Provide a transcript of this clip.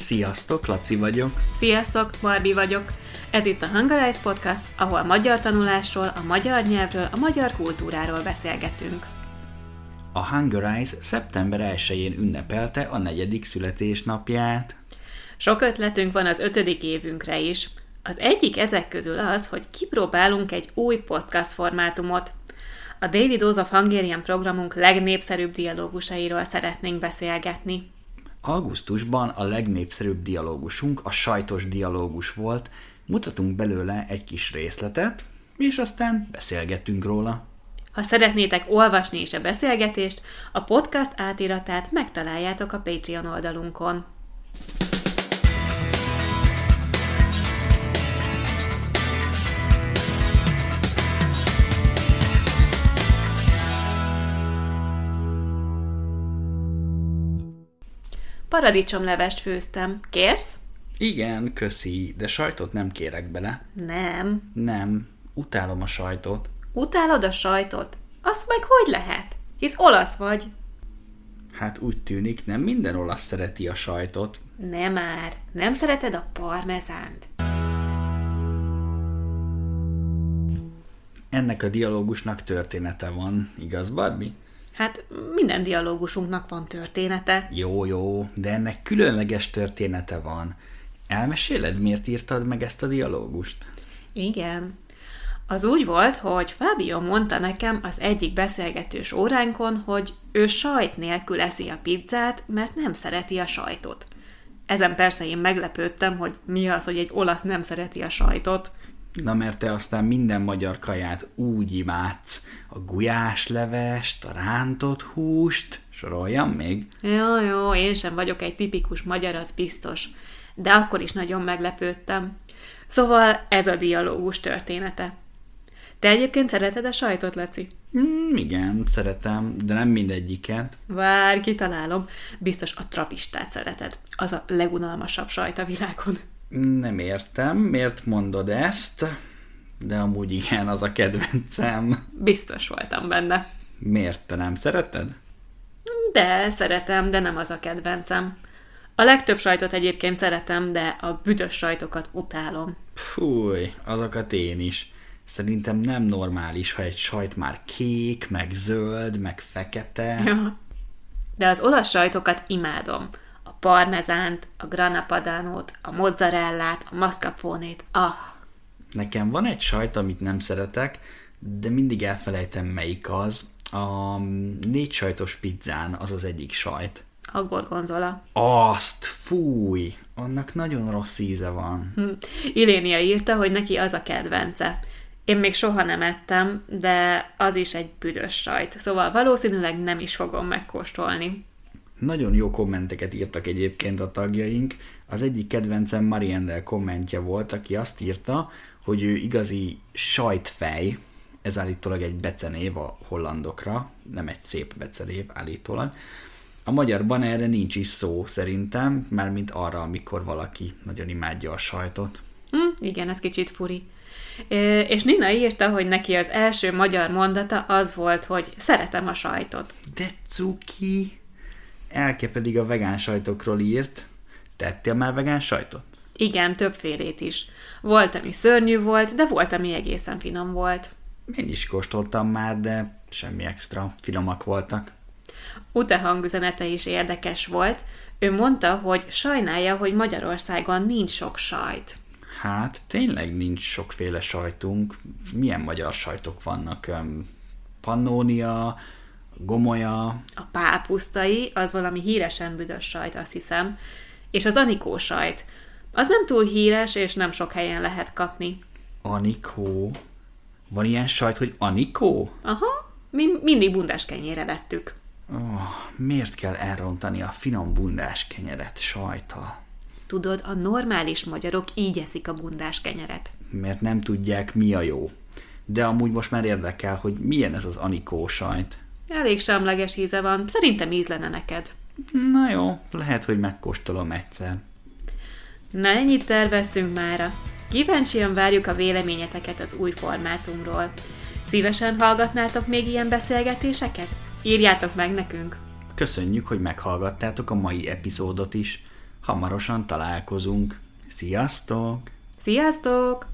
Sziasztok, Laci vagyok. Sziasztok, Barbie vagyok. Ez itt a Hungarize Podcast, ahol magyar tanulásról, a magyar nyelvről, a magyar kultúráról beszélgetünk. A Hungarize szeptember 1-én ünnepelte a negyedik születésnapját. Sok ötletünk van az ötödik évünkre is. Az egyik ezek közül az, hogy kipróbálunk egy új podcast formátumot. A Daily Dose of Hungarian programunk legnépszerűbb dialógusairól szeretnénk beszélgetni. Augusztusban a legnépszerűbb dialógusunk a sajtos dialógus volt, mutatunk belőle egy kis részletet, és aztán beszélgetünk róla. Ha szeretnétek olvasni is a beszélgetést, a podcast átiratát megtaláljátok a Patreon oldalunkon. Paradicsomlevest főztem. Kérsz? Igen, köszi, de sajtot nem kérek bele. Nem. Nem, utálom a sajtot. Utálod a sajtot? Azt meg hogy lehet? Hisz olasz vagy. Hát úgy tűnik, nem minden olasz szereti a sajtot. Nem már. Nem szereted a parmezánt. Ennek a dialógusnak története van, igaz, Barbie? Hát minden dialógusunknak van története. Jó, jó, de ennek különleges története van. Elmeséled, miért írtad meg ezt a dialógust? Igen. Az úgy volt, hogy Fábio mondta nekem az egyik beszélgetős óránkon, hogy ő sajt nélkül eszi a pizzát, mert nem szereti a sajtot. Ezen persze én meglepődtem, hogy mi az, hogy egy olasz nem szereti a sajtot. Na mert te aztán minden magyar kaját úgy imádsz. A gulyáslevest, a rántott húst, soroljam még? Jó, jó, én sem vagyok egy tipikus magyar, az biztos. De akkor is nagyon meglepődtem. Szóval ez a dialógus története. Te egyébként szereted a sajtot, Laci? Mm, igen, szeretem, de nem mindegyiket. Vár, kitalálom. Biztos a trapistát szereted. Az a legunalmasabb sajt a világon. Nem értem, miért mondod ezt, de amúgy igen, az a kedvencem. Biztos voltam benne. Miért te nem szereted? De szeretem, de nem az a kedvencem. A legtöbb sajtot egyébként szeretem, de a büdös sajtokat utálom. Fúj, azokat én is. Szerintem nem normális, ha egy sajt már kék, meg zöld, meg fekete. Ja. De az olasz sajtokat imádom. Parmezánt, a grana padánót, a mozzarellát, a mascarpone-t. Ah, Nekem van egy sajt, amit nem szeretek, de mindig elfelejtem melyik az. A négy sajtos pizzán az az egyik sajt. a gorgonzola. Azt, fúj, annak nagyon rossz íze van. Hm. Ilénia írta, hogy neki az a kedvence. Én még soha nem ettem, de az is egy büdös sajt, szóval valószínűleg nem is fogom megkóstolni. Nagyon jó kommenteket írtak egyébként a tagjaink. Az egyik kedvencem Mariendel kommentje volt, aki azt írta, hogy ő igazi sajtfej, ez állítólag egy becenév a hollandokra, nem egy szép becenév állítólag. A magyarban erre nincs is szó szerintem, mármint arra, amikor valaki nagyon imádja a sajtot. Hm, igen, ez kicsit furi. Ö, És Nina írta, hogy neki az első magyar mondata az volt, hogy szeretem a sajtot. De cuki! Elke pedig a vegán sajtokról írt. Tettél már vegán sajtot? Igen, többfélét is. Volt, ami szörnyű volt, de volt, ami egészen finom volt. Én is kóstoltam már, de semmi extra. Finomak voltak. Ute hangüzenete is érdekes volt. Ő mondta, hogy sajnálja, hogy Magyarországon nincs sok sajt. Hát tényleg nincs sokféle sajtunk. Milyen magyar sajtok vannak? Pannónia, Gomolya, A pápusztai, az valami híresen büdös sajt, azt hiszem. És az anikó sajt. Az nem túl híres, és nem sok helyen lehet kapni. Anikó. Van ilyen sajt, hogy Anikó? Aha, mi mindig bundás kenyére lettük. Oh, miért kell elrontani a finom bundás kenyeret sajtal? Tudod, a normális magyarok így eszik a bundás kenyeret. Mert nem tudják, mi a jó. De amúgy most már érdekel, hogy milyen ez az Anikó sajt. Elég semleges íze van, szerintem ízlene neked. Na jó, lehet, hogy megkóstolom egyszer. Na ennyit terveztünk mára. Kíváncsian várjuk a véleményeteket az új formátumról. Szívesen hallgatnátok még ilyen beszélgetéseket? Írjátok meg nekünk! Köszönjük, hogy meghallgattátok a mai epizódot is. Hamarosan találkozunk. Sziasztok! Sziasztok!